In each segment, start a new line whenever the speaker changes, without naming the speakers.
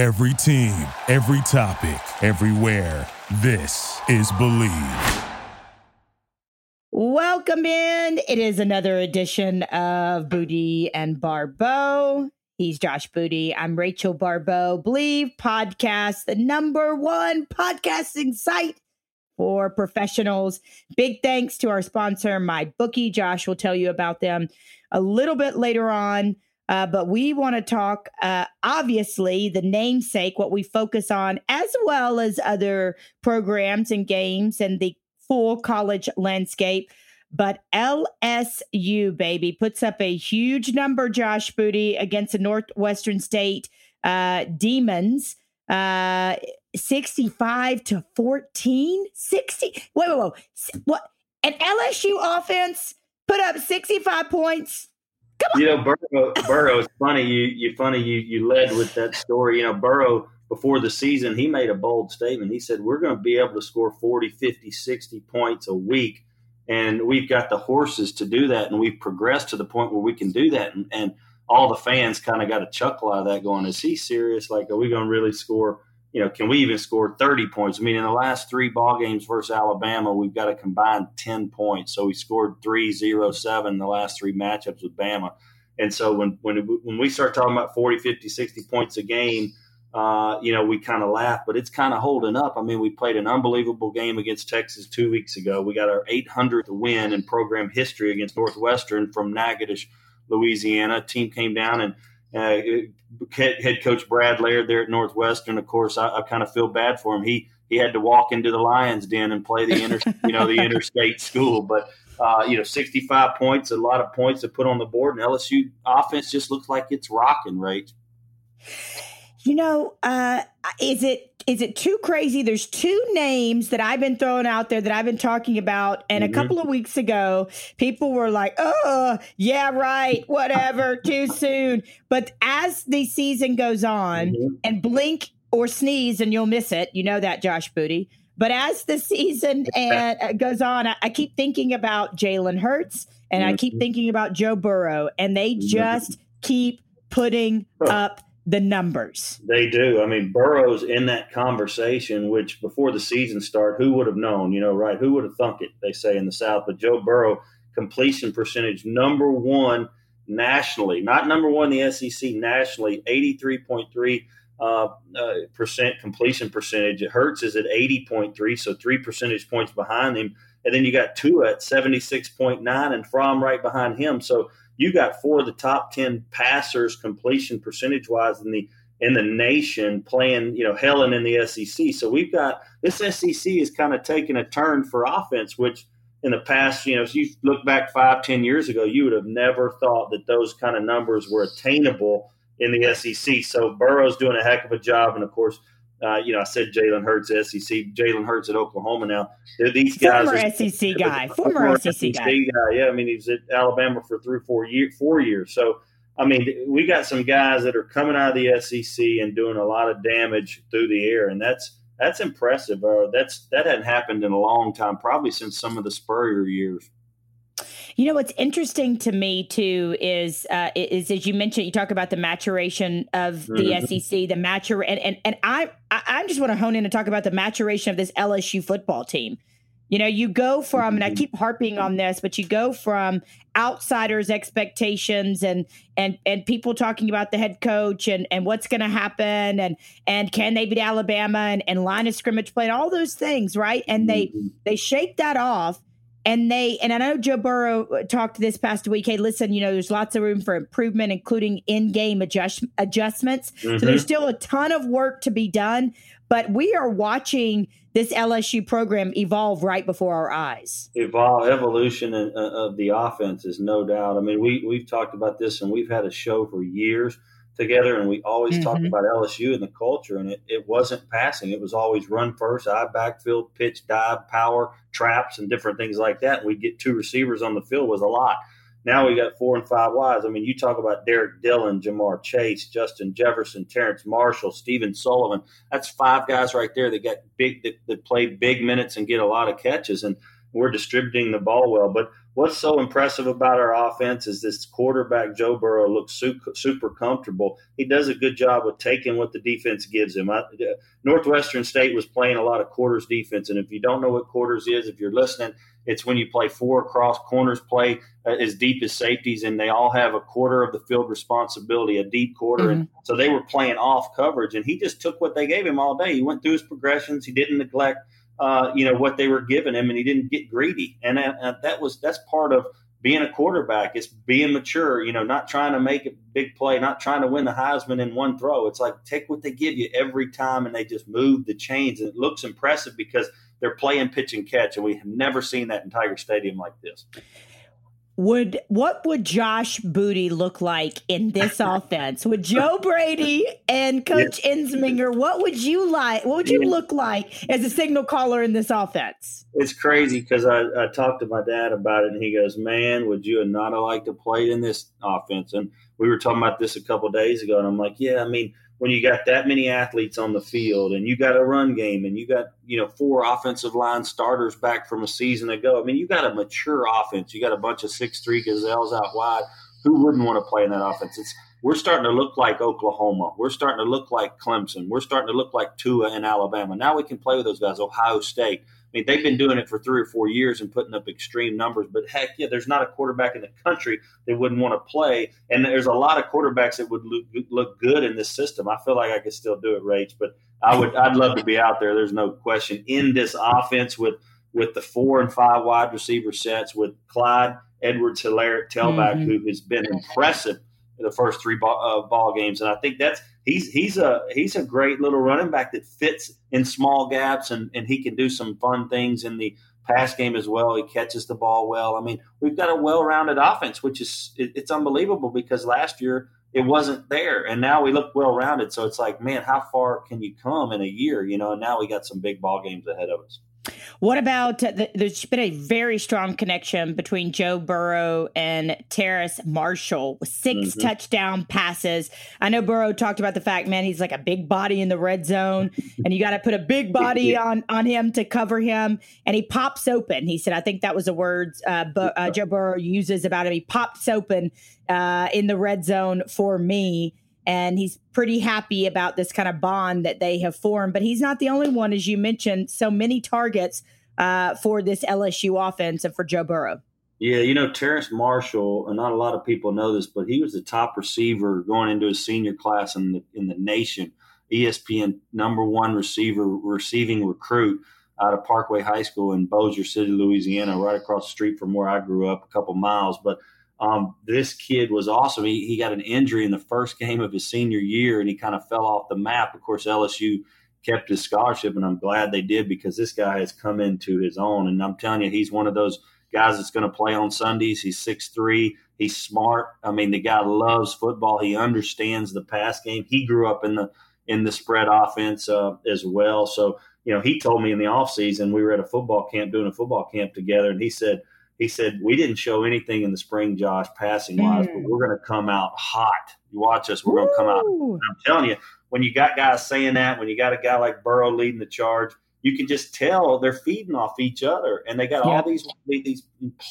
Every team, every topic, everywhere. This is Bleav.
Welcome in. It is another edition of Booty and Barbeau. He's Josh Booty. I'm Rachel Barbeau. Bleav podcast, the number one podcasting site for professionals. Big thanks to our sponsor, MyBookie. Josh will tell you about them a little bit later on. Uh, but we want to talk, uh, obviously, the namesake, what we focus on, as well as other programs and games and the full college landscape. But LSU, baby, puts up a huge number, Josh Booty, against the Northwestern State uh, Demons. Uh, 65 to 14? 60? Wait, wait, wait. What? An LSU offense put up 65 points. Come on.
You know, Burrow, Burrow is funny. You, you funny. You, you led with that story. You know, Burrow, before the season, he made a bold statement. He said, We're going to be able to score 40, 50, 60 points a week. And we've got the horses to do that. And we've progressed to the point where we can do that. And, and all the fans kind of got a chuckle out of that going, Is he serious? Like, are we going to really score? You know, can we even score 30 points? I mean, in the last three ball games versus Alabama, we've got a combined 10 points. So we scored 3 0 7 in the last three matchups with Bama. And so when, when, when we start talking about 40, 50, 60 points a game, uh, you know, we kind of laugh, but it's kind of holding up. I mean, we played an unbelievable game against Texas two weeks ago. We got our 800th win in program history against Northwestern from Natchitoches, Louisiana. Team came down and uh, head coach Brad Laird there at Northwestern. Of course, I, I kind of feel bad for him. He he had to walk into the Lions Den and play the inter, you know the interstate school, but uh, you know 65 points, a lot of points to put on the board, and LSU offense just looks like it's rocking, right?
You know, uh, is it is it too crazy? There's two names that I've been throwing out there that I've been talking about, and mm-hmm. a couple of weeks ago, people were like, "Oh, yeah, right, whatever, too soon." But as the season goes on, mm-hmm. and blink or sneeze, and you'll miss it. You know that, Josh Booty. But as the season and, uh, goes on, I, I, keep thinking about Jalen Hurts, and mm-hmm. I keep mm-hmm. thinking about Joe Burrow, and they mm-hmm. just keep putting up the numbers.
They do. I mean, Burrow's in that conversation, which before the season start, who would have known? You know, right? Who would have thunk it? They say in the South, but Joe Burrow completion percentage number one nationally, not number one the SEC nationally, eighty three point three. Uh, uh, percent completion percentage. Hurts is at 80.3, so three percentage points behind him. And then you got Tua at 76.9 and Fromm right behind him. So you got four of the top ten passers completion percentage wise in the in the nation playing, you know, Helen in the SEC. So we've got this SEC is kind of taking a turn for offense, which in the past, you know, if you look back five, ten years ago, you would have never thought that those kind of numbers were attainable in the SEC. So Burrow's doing a heck of a job, and of course, uh, you know, I said Jalen Hurts, SEC. Jalen Hurts at Oklahoma now.
They're These guys former are, SEC guy, former, former SEC, SEC guy. guy.
Yeah, I mean, he's at Alabama for three, four years. Four years. So, I mean, we got some guys that are coming out of the SEC and doing a lot of damage through the air, and that's that's impressive. Uh, that's that hadn't happened in a long time, probably since some of the Spurrier years.
You know what's interesting to me too is uh, is as you mentioned, you talk about the maturation of the mm-hmm. SEC, the mature, and and and I I just want to hone in and talk about the maturation of this LSU football team. You know, you go from, and I mm-hmm. keep harping on this, but you go from outsiders' expectations and and and people talking about the head coach and and what's going to happen and and can they beat Alabama and, and line of scrimmage play and all those things, right? And they mm-hmm. they shake that off and they and I know Joe Burrow uh, talked this past week. Hey, listen, you know, there's lots of room for improvement, including in-game adjust, adjustments. Mm-hmm. So there's still a ton of work to be done, but we are watching this LSU program evolve right before our eyes.
Evolve evolution uh, of the offense is no doubt. I mean, we we've talked about this and we've had a show for years together, and we always mm-hmm. talked about LSU and the culture, and it, it wasn't passing. It was always run first, eye backfield, pitch, dive, power, traps, and different things like that. And we get two receivers on the field was a lot. Now we got four and five wides. I mean, you talk about Derrick Dillon, Ja'Marr Chase, Justin Jefferson, Terrace Marshall, Stephen Sullivan. That's five guys right there that got big that, that play big minutes and get a lot of catches. And we're distributing the ball well. But what's so impressive about our offense is this quarterback Joe Burrow looks super, super comfortable. He does a good job of taking what the defense gives him. I, Northwestern State was playing a lot of quarters defense, and if you don't know what quarters is, if you're listening, it's when you play four across corners, play uh, as deep as safeties, and they all have a quarter of the field responsibility, a deep quarter. Mm-hmm. And so they were playing off coverage, and he just took what they gave him all day. He went through his progressions. He didn't neglect uh, you know what they were giving him, and he didn't get greedy. And uh, that was that's part of being a quarterback. It's being mature. You know, not trying to make a big play, not trying to win the Heisman in one throw. It's like take what they give you every time, and they just move the chains, and it looks impressive because they're playing pitch and catch, and we have never seen that in Tiger Stadium like this
would what would Josh Booty look like in this offense? Would Joe Brady and Coach yeah. Ensminger, what would you like? What would you look like as a signal caller in this offense?
It's crazy because I, I talked to my dad about it, and he goes, "Man, would you not have liked to play in this offense?" And we were talking about this a couple days ago, and I'm like, "Yeah, I mean." When you got that many athletes on the field and you got a run game and you got you know four offensive line starters back from a season ago i mean you got a mature offense. You got a bunch of six three gazelles out wide. Who wouldn't want to play in that offense? It's we're starting to look like oklahoma. We're starting to look like clemson. We're starting to look like tua in alabama. Now we can play with those guys. Ohio state I mean, they've been doing it for three or four years and putting up extreme numbers. But heck, yeah, there's not a quarterback in the country that wouldn't want to play. And there's a lot of quarterbacks that would look, look good in this system. I feel like I could still do it, Rach. But I would, I'd love to be out there. There's no question in this offense with with the four and five wide receiver sets with Clyde Edwards Helaire tailback, mm-hmm. who has been impressive in the first three ball, uh, ball games. And I think that's he's he's a he's a great little running back that fits in small gaps and, and he can do some fun things in the pass game as well. He catches the ball well. I mean, we've got a well-rounded offense, which is it, it's unbelievable because last year it wasn't there, and now we look well-rounded. So it's like, man, how far can you come in a year? You know, and now we got some big ball games ahead of us.
What about the, there's been a very strong connection between Joe Burrow and Terrace Marshall with 6 mm-hmm. touchdown passes. I know Burrow talked about the fact, man, he's like a big body in the red zone, and you got to put a big body on on him to cover him. And he pops open. He said, I think that was the words uh, uh, Joe Burrow uses about him. He pops open uh, in the red zone for me and he's pretty happy about this kind of bond that they have formed. But he's not the only one, as you mentioned, so many targets uh, for this LSU offense and for Joe Burrow.
Yeah, you know, Terrace Marshall, and not a lot of people know this, but he was the top receiver going into his senior class in the in the nation. ESPN number one receiver receiving recruit out of Parkway High School in Bossier City, Louisiana, right across the street from where I grew up, a couple miles. But um, this kid was awesome. He, he got an injury in the first game of his senior year and he kind of fell off the map. Of course, LSU kept his scholarship, and I'm glad they did because this guy has come into his own. And I'm telling you, he's one of those guys that's going to play on Sundays. He's six three. He's smart. I mean, the guy loves football. He understands the pass game. He grew up in the in the spread offense uh, as well. So, you know, he told me in the off season we were at a football camp doing a football camp together, and he said – he said, We didn't show anything in the spring, Josh, passing wise, mm. but we're going to come out hot. You watch us, we're going to come out. And I'm telling you, when you got guys saying that, when you got a guy like Burrow leading the charge, you can just tell they're feeding off each other. And they got all these these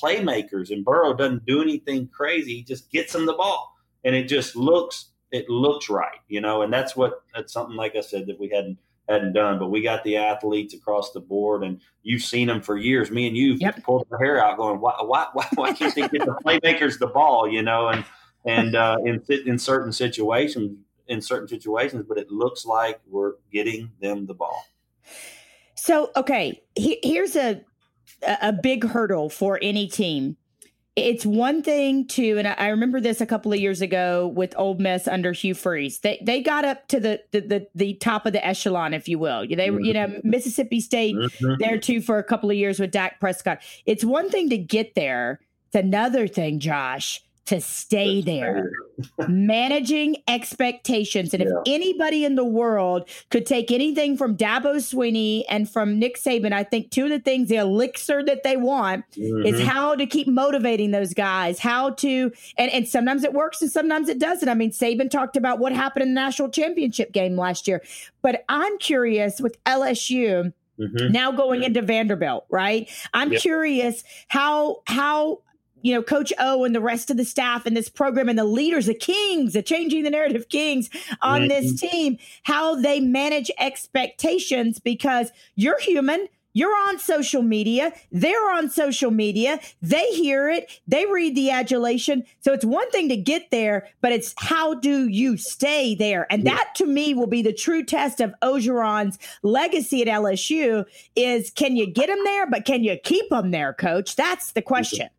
playmakers, and Burrow doesn't do anything crazy. He just gets them the ball. And it just looks it looks right, you know, and that's what that's something like I said that we hadn't hadn't done. But we got the athletes across the board, and you've seen them for years. Me and you yep. pulled our hair out, going, "Why, why, why, why can't they get the playmakers the ball?" You know, and and uh, in in certain situations, in certain situations, but it looks like we're getting them the ball.
So, okay, he, here's a a big hurdle for any team it's one thing to, and I remember this a couple of years ago with Ole Miss under Hugh Freeze. They they got up to the the the, the top of the echelon, if you will. They were, you know, mm-hmm. Mississippi State mm-hmm. there too for a couple of years with Dak Prescott. It's one thing to get there. It's another thing, Josh, to stay there, managing expectations. And yeah. if anybody in the world could take anything from Dabo Swinney and from Nick Saban, I think two of the things, the elixir that they want mm-hmm. is how to keep motivating those guys, how to, and, and sometimes it works and sometimes it doesn't. I mean, Saban talked about what happened in the national championship game last year. But I'm curious with LSU. Mm-hmm. Now going into Vanderbilt, right? I'm yep. curious how how you know, Coach O and the rest of the staff and this program and the leaders, the kings, the changing the narrative kings on mm-hmm. this team, how they manage expectations because you're human. You're on social media. They're on social media. They hear it. They read the adulation. So it's one thing to get there, but it's how do you stay there? And yeah. that to me will be the true test of Orgeron's legacy at LSU is can you get him there, but can you keep him there, coach? That's the question.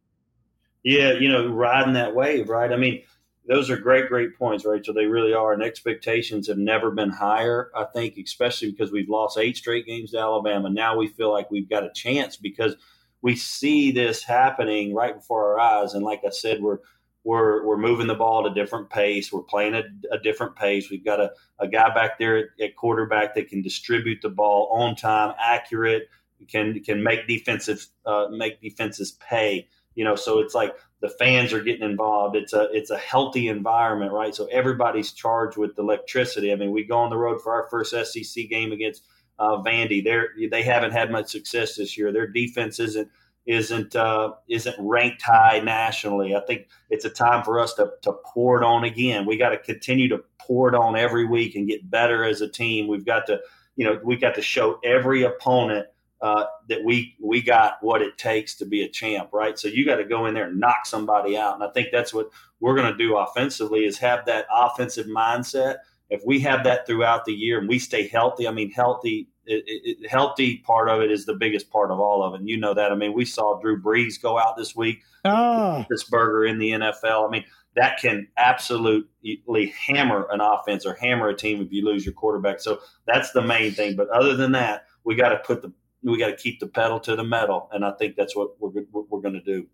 Yeah, you know, riding that wave, right? I mean, those are great, great points, Rachel. They really are. And expectations have never been higher, I think, especially because we've lost eight straight games to Alabama. Now we feel like we've got a chance because we see this happening right before our eyes. And like I said, we're we're we're moving the ball at a different pace. We're playing at a different pace. We've got a, a guy back there at, at quarterback that can distribute the ball on time, accurate, can can make defensive uh, make defenses pay you know so it's like the fans are getting involved. It's a it's a healthy environment right? So everybody's charged with electricity. I mean we go on the road for our first sec game against uh, vandy. They they haven't had much success this year. Their defense isn't isn't uh, isn't ranked high nationally. I think it's a time for us to, to pour it on again. We got to continue to pour it on every week and get better as a team. We've got to you know we got to show every opponent uh, that we we got what it takes to be a champ, right? So you got to go in there and knock somebody out, and I think that's what we're going to do offensively is have that offensive mindset. If we have that throughout the year and we stay healthy, I mean, healthy it, it, healthy part of it is the biggest part of all of it. And you know that. I mean, we saw Drew Brees go out this week, oh. this burger in the NFL. I mean, that can absolutely hammer an offense or hammer a team if you lose your quarterback. So that's the main thing. But other than that, we got to put the we got to keep the pedal to the metal, and I think that's what we're we're going to do.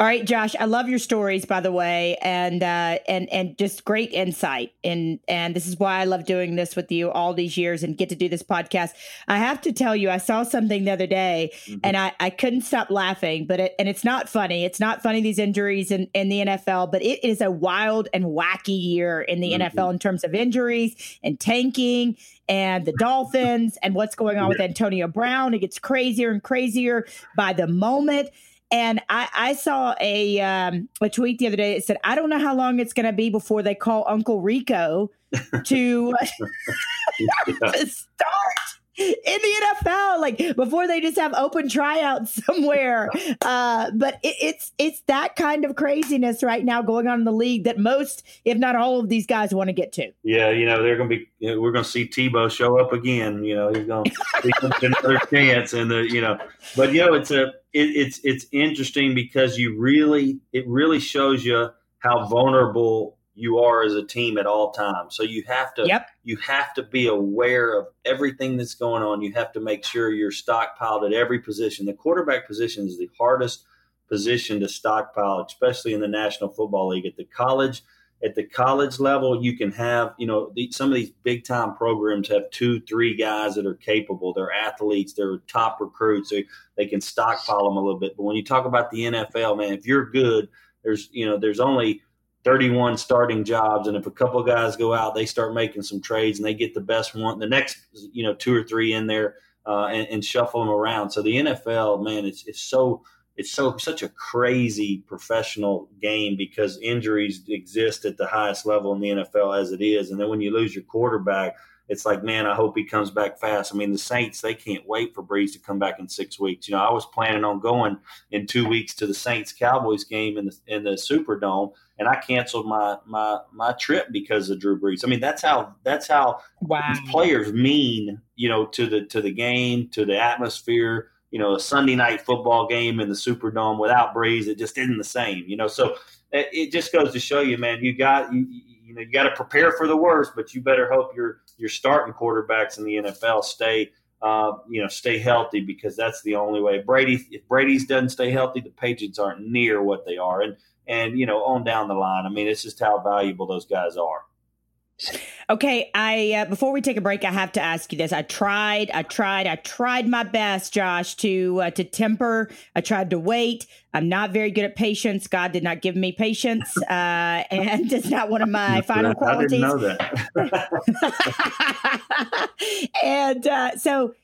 All right, Josh, I love your stories, by the way, and uh, and and just great insight. And and this is why I love doing this with you all these years and get to do this podcast. I have to tell you, I saw something the other day, mm-hmm. and I, I couldn't stop laughing. But it, and it's not funny. It's not funny these injuries in, in the NFL, but it is a wild and wacky year in the mm-hmm. NFL in terms of injuries and tanking and the Dolphins and what's going on with Antonio Brown. It gets crazier and crazier by the moment. And I, I saw a um, a tweet the other day that said, "I don't know how long it's going to be before they call Uncle Rico to, to start in the NFL, like before they just have open tryouts somewhere. Uh, but it, it's it's that kind of craziness right now going on in the league that most, if not all, of these guys want to get to.
Yeah, you know they're going to be. You know, we're going to see Tebow show up again. You know he's going to get another chance, and the you know, but you know it's a it, it's it's interesting because you really it really shows you how vulnerable you are as a team at all times. So you have to yep. you have to be aware of everything that's going on. You have to make sure you're stockpiled at every position. The quarterback position is the hardest position to stockpile, especially in the National Football League. At the college at the college level, you can have you know the, some of these big time programs have two, three guys that are capable. They're athletes. They're top recruits. They they can stockpile them a little bit. But when you talk about the NFL, man, if you're good, there's you know there's only 31 starting jobs and if a couple guys go out they start making some trades and they get the best one the next you know two or three in there uh, and, and, shuffle them around. So the nfl man it's, it's so it's so such a crazy professional game because injuries exist at the highest level in the nfl as it is. And then when you lose your quarterback it's like, man, I hope he comes back fast. I mean, the Saints, they can't wait for Brees to come back in six weeks. You know, I was planning on going in two weeks to the Saints Cowboys game in the in the Superdome, and I canceled my my my trip because of Drew Brees. I mean, that's how that's how wow. players mean, you know, to the to the game, to the atmosphere. You know, a Sunday night football game in the Superdome without Brees, it just isn't the same. You know, so it, it just goes to show you, man, you got you, you know you got to prepare for the worst, but you better hope your your starting quarterbacks in the NFL stay uh, you know stay healthy because that's the only way. Brady if Brady's doesn't stay healthy, the Patriots aren't near what they are, and and you know on down the line. I mean, it's just how valuable those guys are.
Okay, I uh, before we take a break, I have to ask you this. I tried, I tried, I tried my best, Josh, to uh, to temper. I tried to wait. I'm not very good at patience. God did not give me patience, uh, and it's not one of my final qualities. I
didn't know that.
and uh, so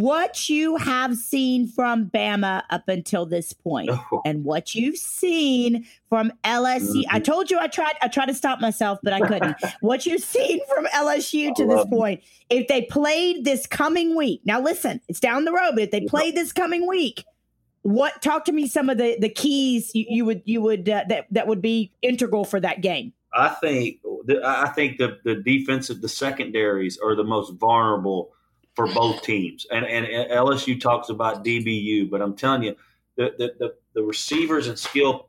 what you have seen from Bama up until this point
Oh.
and what you've seen from LSU. I
Mhm.
told you I tried I tried to stop myself, but I couldn't. what you've seen from LSU to this point, if they played this coming week. Now listen, it's down the road, but if they played this coming week, what talk to me some of the the keys you, you would you would uh, that that would be integral for that game.
I think the, I think the the defensive the secondaries are the most vulnerable for both teams. And and LSU talks about DBU, but I'm telling you, the the the, the receivers and skill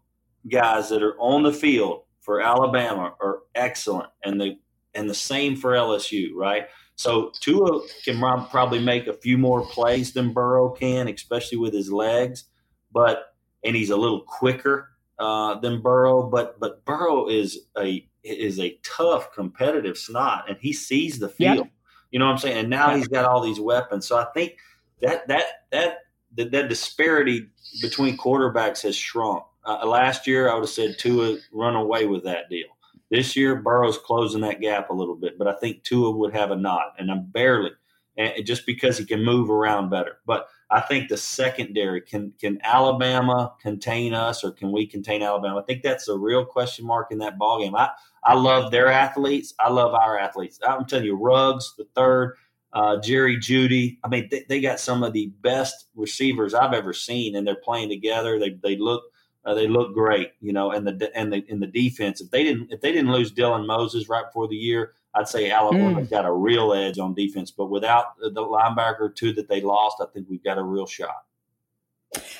guys that are on the field for Alabama are excellent, and the and the same for LSU, right? So Tua can probably make a few more plays than Burrow can, especially with his legs, but and he's a little quicker uh, than Burrow. But but Burrow is a is a tough, competitive snot, and he sees the
Yep.
You know what I'm saying? And now he's got all these weapons. So I think that that that that, that disparity between quarterbacks has shrunk. Uh, last year, I would have said Tua run away with that deal. This year, Burrow's closing that gap a little bit, but I think Tua would have a nod, and I'm barely, and just because he can move around better. But I think the secondary can can Alabama contain us, or can we contain Alabama? I think that's a real question mark in that ball game. I I love their athletes. I love our athletes. I'm telling you, Ruggs the third, uh, Jerry Jeudy. I mean, they, they got some of the best receivers I've ever seen, and they're playing together. They they look uh, they look great, you know. And the and the in the defense, if they didn't if they didn't lose Dylan Moses right before the year, I'd say Alabama got a real edge on defense. But without the linebacker or two that they lost, I think we've got a real shot.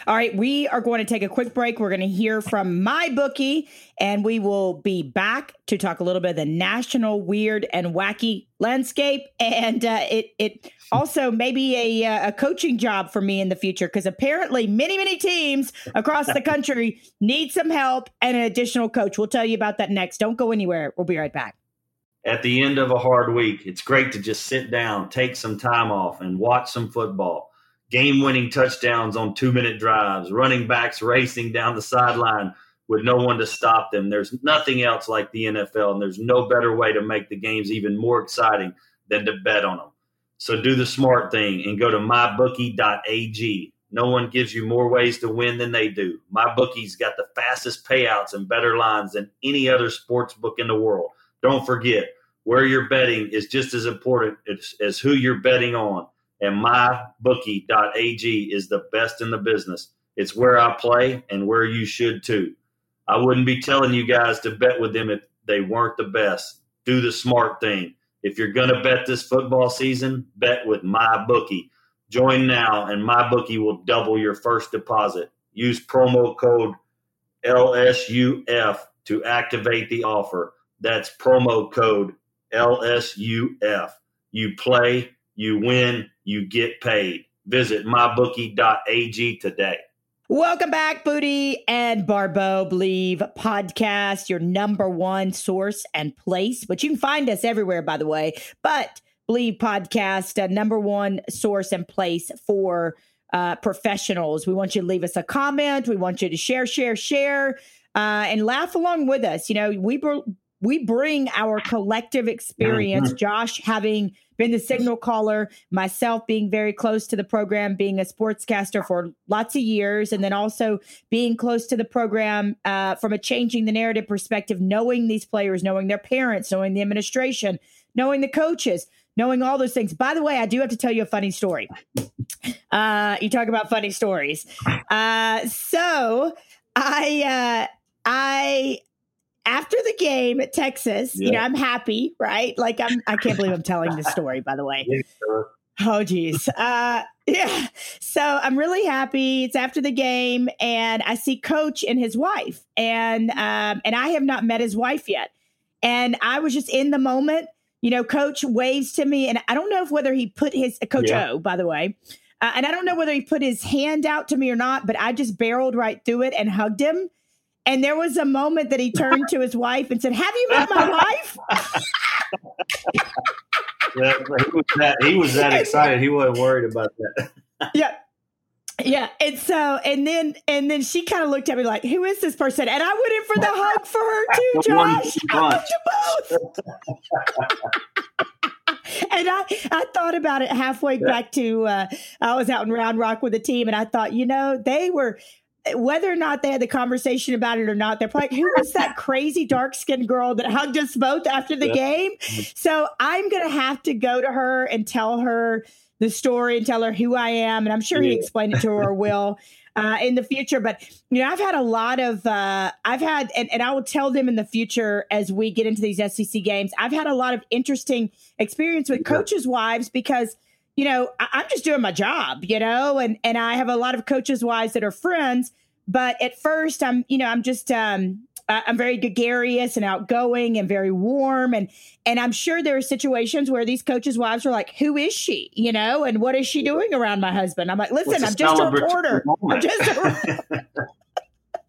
All right, we are going to take a quick break. We're going to hear from MyBookie, and we will be back to talk a little bit of the national weird and wacky landscape, and uh, it it also maybe a uh, a coaching job for me in the future because apparently many many teams across the country need some help and an additional coach. We'll tell you about that next. Don't go anywhere. We'll be right back.
At the end of a hard week, it's great to just sit down, take some time off, and watch some football. Game winning touchdowns on two minute drives, running backs racing down the sideline with no one to stop them. There's nothing else like the NFL, and there's no better way to make the games even more exciting than to bet on them. So do the smart thing and go to mybookie.ag. No one gives you more ways to win than they do. MyBookie's got the fastest payouts and better lines than any other sports book in the world. Don't forget, where you're betting is just as important as, as who you're betting on. And mybookie.ag is the best in the business. It's where I play and where you should too. I wouldn't be telling you guys to bet with them if they weren't the best. Do the smart thing. If you're going to bet this football season, bet with MyBookie. Join now, and MyBookie will double your first deposit. Use promo code LSUF to activate the offer. That's promo code LSUF. You play, you win, you get paid. Visit mybookie.ag today.
Welcome back, Booty and Barbeau Bleav podcast, your number one source and place. But you can find us everywhere, by the way. But Bleav podcast, uh, number one source and place for uh, professionals. We want you to leave us a comment. We want you to share, share, share, uh, and laugh along with us. You know, we we bring our collective experience. Josh having been the signal caller, myself being very close to the program, being a sportscaster for lots of years, and then also being close to the program uh, from a changing the narrative perspective, knowing these players, knowing their parents, knowing the administration, knowing the coaches, knowing all those things. By the way, I do have to tell you a funny story. Uh, you talk about funny stories. Uh, so I, uh, I, after the game at Texas, you know, I'm happy, right? Like I'm, I can't believe I'm telling this story, by the way. Oh geez. Uh yeah. So I'm really happy. It's after the game and I see coach and his wife. And um and I have not met his wife yet. And I was just in the moment. You know, coach waves to me and I don't know if whether he put his coach
Yeah.
O, by the way. Uh, and I don't know whether he put his hand out to me or not, but I just barreled right through it and hugged him. And there was a moment that he turned to his wife and said, "Have you met my wife?"
Yeah, he, was that, he was that excited. He wasn't worried about that.
yeah yeah and so and then and then she kind of looked at me like who is this person and i went in for the hug for her too josh I you both and I, I thought about it halfway yeah. back to uh, I was out in Round Rock with the team, and I thought, you know, they were whether or not they had the conversation about it or not, they're like, who was that crazy dark skinned girl that hugged us both after the yeah. game? So I'm going to have to go to her and tell her the story and tell her who I am. And I'm sure yeah. he explained it to her or will uh, in the future. But, you know, I've had a lot of, uh, I've had, and, and I will tell them in the future as we get into these SEC games, I've had a lot of interesting experience with coaches' wives because – you know, I, am just doing my job, you know, and and I have a lot of coaches' wives that are friends. But at first, I'm, you know, I'm just, um, I'm very gregarious and outgoing and very warm, and and I'm sure there are situations where these coaches' wives are like, "Who is she?" You know, and what is she doing around my husband? I'm like, "Listen, I'm just a reporter. I'm just a,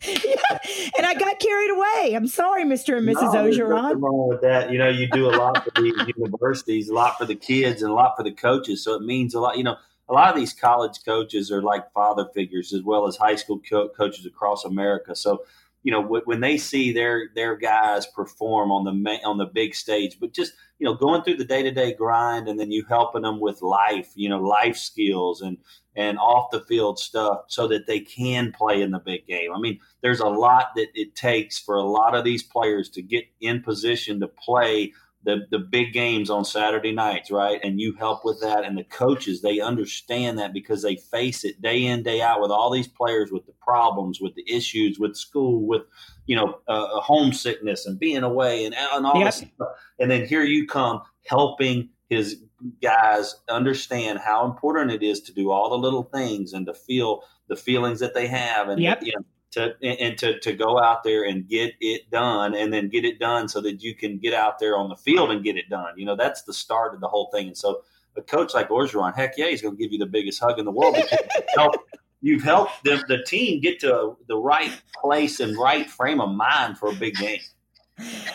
yeah, and I got carried away. I'm sorry, Mr. and Mrs. No, Orgeron.
wrong with that. You know, you do a lot for these universities, a lot for the kids, and a lot for the coaches. So it means a lot. You know, a lot of these college coaches are like father figures as well as high school co- coaches across America. So you know when they see their their guys perform on the on the big stage but just you know going through the day-to-day grind and then you helping them with life you know life skills and and off the field stuff so that they can play in the big game. I mean there's a lot that it takes for a lot of these players to get in position to play the the big games on Saturday nights, right? And you help with that, and the coaches they understand that because they face it day in day out with all these players with the problems, with the issues, with school, with you know uh, homesickness and being away and and all yep. this stuff. And then here you come helping his guys understand how important it is to do all the little things and to feel the feelings that they have and
yep.
you know, to and to to go out there and get it done and then get it done so that you can get out there on the field and get it done. You know, that's the start of the whole thing. And so a coach like Orgeron, heck yeah, he's going to give you the biggest hug in the world you've helped, you've helped the, the team get to the right place and right frame of mind for a big game.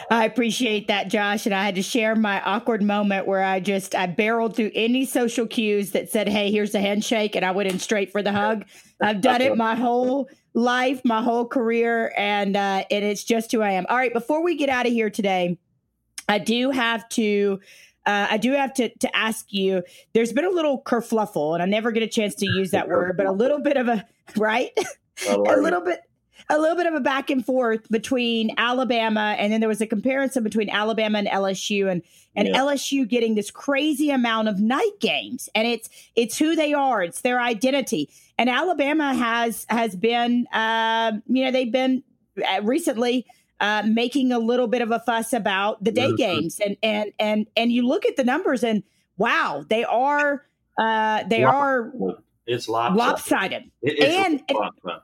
I appreciate that, Josh. And I had to share my awkward moment where I just I barreled through any social cues that said, "Hey, here's a handshake," and I went in straight for the hug. I've done it my whole life, my whole career, and uh, and it's just who I am. All right, before we get out of here today, I do have to. Uh, I do have to, to ask you. There's been a little kerfluffle, and I never get a chance to use that word, but a little bit of a right, a little bit, a little bit of a back and forth between Alabama, and then there was a comparison between Alabama and LSU, and and yeah. LSU getting this crazy amount of night games, and it's it's who they are, it's their identity, and Alabama has has been, uh, you know, they've been uh, recently. Uh, making a little bit of a fuss about the day games, and and and and you look at the numbers, and wow, they are uh, they are
it's lopsided.
lopsided.
It,
and, lopsided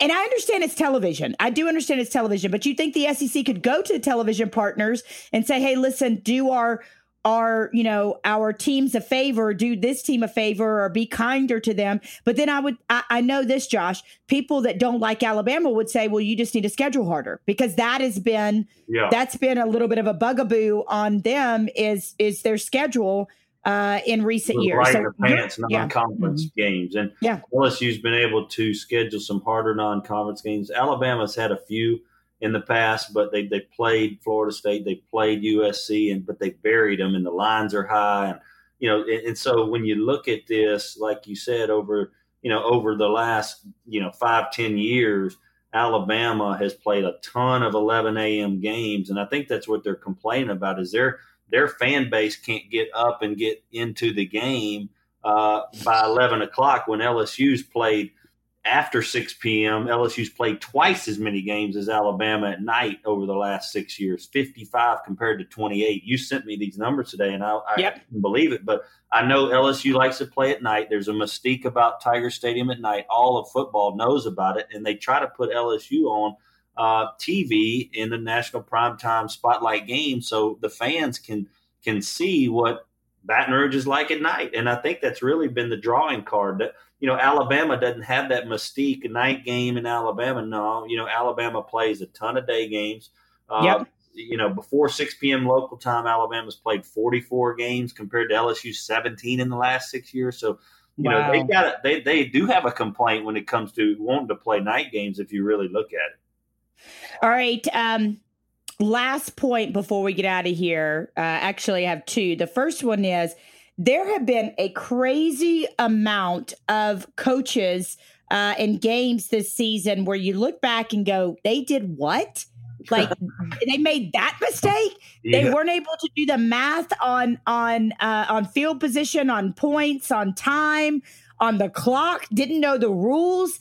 and I understand it's television. I do understand it's television, but you think the SEC could go to the television partners and say, "Hey, listen, do our our you know our teams a favor do this team a favor or be kinder to them but then i would I, I, know this josh people that don't like alabama would say well you just need to schedule harder because that has been yeah. that's been a little bit of a bugaboo on them is is their schedule uh, in recent years.
Right so, in the pants non-conference yeah. Mm-hmm. games, and
yeah.
LSU's been able to schedule some harder non-conference games. Alabama's had a few in the past, but they they played Florida State, they played USC, and but they buried them, and the lines are high, and you know, and, and so when you look at this, like you said, over you know over the last you know five ten years. Alabama has played a ton of 11 a.m. games, and I think that's what they're complaining about. Is they're their fan base can't get up and get into the game uh, by 11 o'clock when LSU's played after 6 p.m. LSU's played twice as many games as Alabama at night over the last six years, 55 compared to 28. You sent me these numbers today, and I, I
yep.
can believe it. But I know LSU likes to play at night. There's a mystique about Tiger Stadium at night. All of football knows about it, and they try to put LSU on – uh, TV in the national primetime spotlight game, so the fans can can see what Baton Rouge is like at night. And I think that's really been the drawing card. That you know, Alabama doesn't have that mystique night game in Alabama. No, you know, Alabama plays a ton of day games.
Uh, yep.
You know, before 6 p.m. local time, Alabama's played 44 games compared to LSU 17 in the last six years. So, you wow. know, they got it. They they do have a complaint when it comes to wanting to play night games. If you really look at it.
All right. Um, last point before we get out of here. Uh, actually, I have two. The first one is there have been a crazy amount of coaches uh, in games this season where you look back and go, they did what? Like they made that mistake. Yeah. They weren't able to do the math on on uh, on field position, on points, on time, on the clock. Didn't know the rules.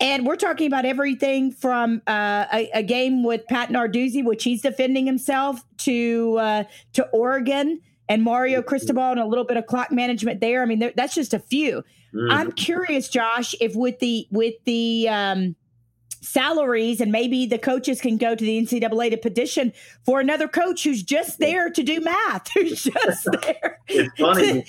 And we're talking about everything from uh, a, a, game with Pat Narduzzi, which he's defending himself, to uh, to Oregon and Mario mm-hmm. Cristobal and a little bit of clock management there. I mean, that's just a few. Mm-hmm. I'm curious, Josh, if with the with the um, salaries and maybe the coaches can go to the NCAA to petition for another coach who's just there to do math, who's just there.
it's funny.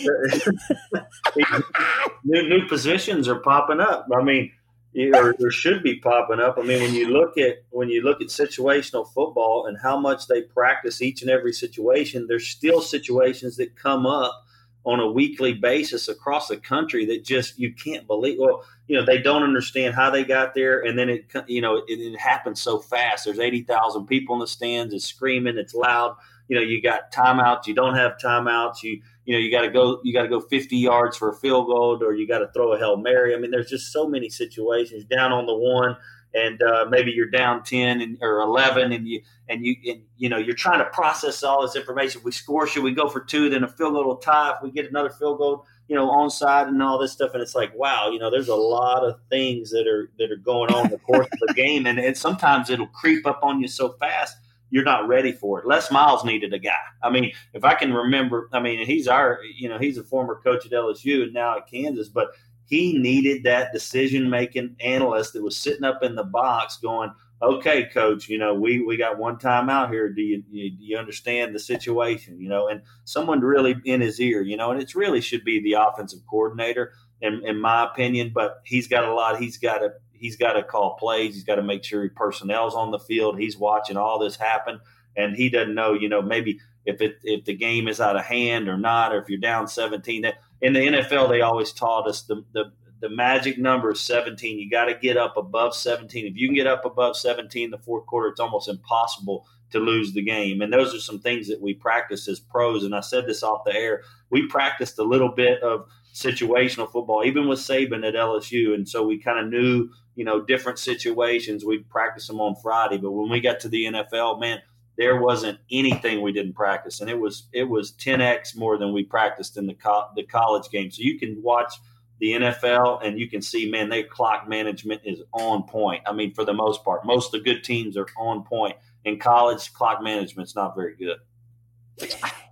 new, new positions are popping up. I mean or, or should be popping up. I mean, when you look at when you look at situational football and how much they practice each and every situation, there's still situations that come up on a weekly basis across the country that just you can't believe. Well, you know, they don't understand how they got there, and then it you know it, it happens so fast. There's eighty thousand people in the stands. It's screaming. It's loud. You know, you got timeouts. You don't have timeouts. You you know you got to go you got to go 50 yards for a field goal or you got to throw a hail mary i mean there's just so many situations down on the one and uh, maybe you're down 10 and, or 11 and you and you and, you know you're trying to process all this information we score should we go for two then a field goal will tie if we get another field goal you know onside and all this stuff and it's like wow you know there's a lot of things that are that are going on in the course of the game and, and sometimes it'll creep up on you so fast you're not ready for it. Les Miles needed a guy. I mean, if I can remember, I mean, he's our, you know, he's a former coach at LSU and now at Kansas, but he needed that decision making analyst that was sitting up in the box going, okay, coach, you know, we, we got one time out here. Do you, you, do you understand the situation? You know, and someone really in his ear, you know, and it really should be the offensive coordinator in, in my opinion, but he's got a lot he's got to he's got to call plays. He's got to make sure personnel's on the field. He's watching all this happen, and he doesn't know, you know, maybe if it if the game is out of hand or not, or if you're down 17. In the NFL, they always taught us the the the magic number is 17. You got to get up above 17. If you can get up above 17 in the fourth quarter, it's almost impossible to lose the game. And those are some things that we practice as pros. And I said this off the air. We practiced a little bit of situational football, even with Saban at LSU. And so we kind of knew, you know, different situations. We'd practice them on Friday. But when we got to the NFL, man, there wasn't anything we didn't practice. And it was it was 10x more than we practiced in the, co- the college game. So you can watch the NFL and you can see, man, their clock management is on point. I mean, for the most part, most of the good teams are on point. In college, clock management's not very good.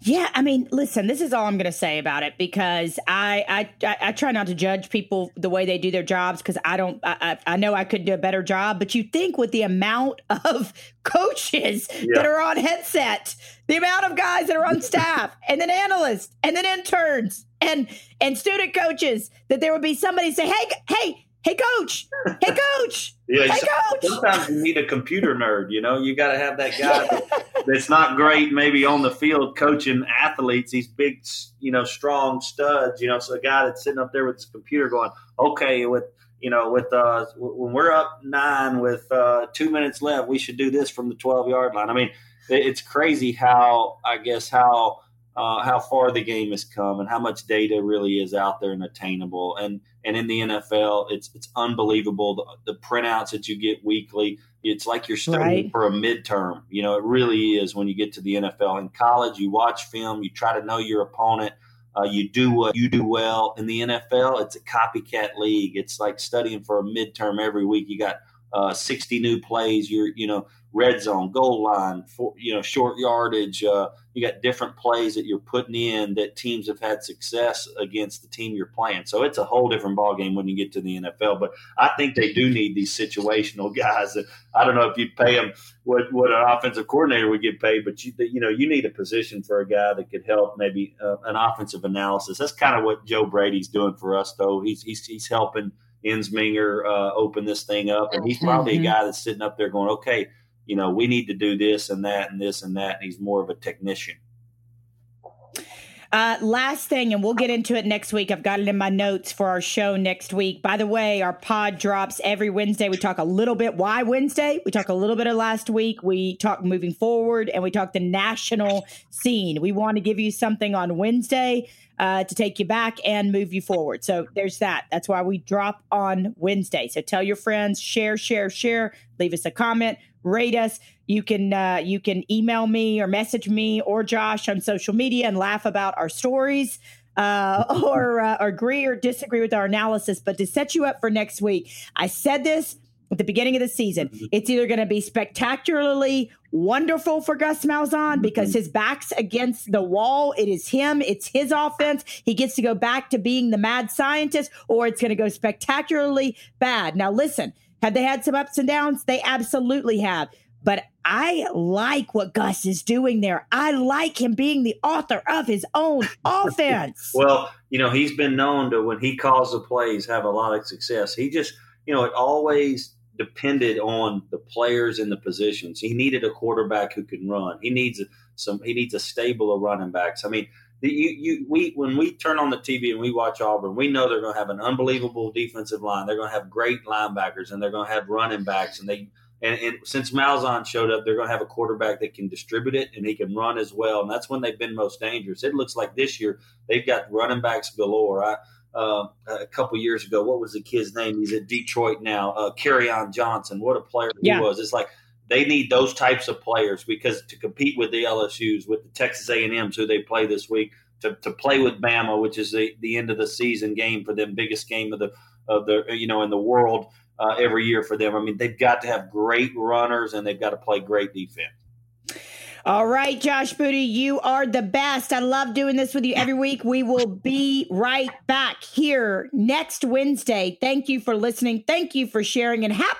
Yeah, I mean, listen, this is all I'm going to say about it because I, I I try not to judge people the way they do their jobs because I don't I, I know I could do a better job, but you think with the amount of coaches yeah. that are on headset, the amount of guys that are on staff, and then analysts, and then interns, and and student coaches, that there would be somebody say, "Hey, hey, hey coach. Hey coach. Yeah hey coach.
sometimes you need a computer nerd you know? You got to have that guy that, that's not great maybe on the field coaching athletes these big you know strong studs you know? So a guy that's sitting up there with his computer going okay with you know with uh when we're up nine with uh two minutes left we should do this from the 12 yard line. I mean it's crazy how i guess how uh, how far the game has come and how much data really is out there and attainable. And and in the NFL, it's it's unbelievable the, the printouts that you get weekly. It's like you're studying right. for a midterm. You know, it really is when you get to the NFL. In college, you watch film, you try to know your opponent. Uh, you do what you do well. In the NFL, it's a copycat league. It's like studying for a midterm every week. You got uh, 60 new plays. You're, you know, red zone, goal line, for, you know, short yardage. Uh, you got different plays that you're putting in that teams have had success against the team you're playing. So it's a whole different ball game when you get to the NFL. But I think they do need these situational guys. I don't know if you'd pay them what what an offensive coordinator would get paid, but you you know you need a position for a guy that could help maybe uh, an offensive analysis. That's kind of what Joe Brady's doing for us, though. He's he's, he's helping. Ensminger uh, open this thing up, and he's probably mm-hmm. a guy that's sitting up there going, "Okay, you know, we need to do this and that and this and that. And he's more of a technician.
Uh, last thing, and we'll get into it next week. I've got it in my notes for our show next week. By the way, our pod drops every Wednesday. We talk a little bit why Wednesday. We talk a little bit of last week. We talk moving forward, and we talk the national scene. We want to give you something on Wednesday uh, to take you back and move you forward. So there's that. That's why we drop on Wednesday. So tell your friends, share, share, share. Leave us a comment, rate us. You can uh, you can email me or message me or Josh on social media and laugh about our stories. Uh, or, uh, or agree or disagree with our analysis, but to set you up for next week, I said this at the beginning of the season. Mm-hmm. It's either going to be spectacularly wonderful for Gus Malzahn mm-hmm. because his back's against the wall. It is him. It's his offense. He gets to go back to being the mad scientist, or it's going to go spectacularly bad. Now, listen, have they had some ups and downs? They absolutely have. But I like what Gus is doing there. I like him being the author of his own offense.
well, you know, he's been known to, when he calls the plays, have a lot of success. He just, you know, it always depended on the players in the positions. He needed a quarterback who can run. He needs some. He needs a stable of running backs. I mean, you you we when we turn on the TV and we watch Auburn, we know they're going to have an unbelievable defensive line. They're going to have great linebackers and they're going to have running backs. And they and, and since Malzahn showed up, they're going to have a quarterback that can distribute it and he can run as well. And that's when they've been most dangerous. It looks like this year they've got running backs galore. I uh, a couple years ago. What was the kid's name? He's at Detroit now. Uh, on Johnson. What a player he was. It's like they need those types of players because to compete with the LSU's, with the Texas A&M's who they play this week, to, to play with Bama, which is the, the end of the season game for them, biggest game of the of the you know in the world uh, every year for them. I mean, they've got to have great runners and they've got to play great defense.
All right, Josh Booty, you are the best. I love doing this with you every week. We will be right back here next Wednesday. Thank you for listening. Thank you for sharing, and happy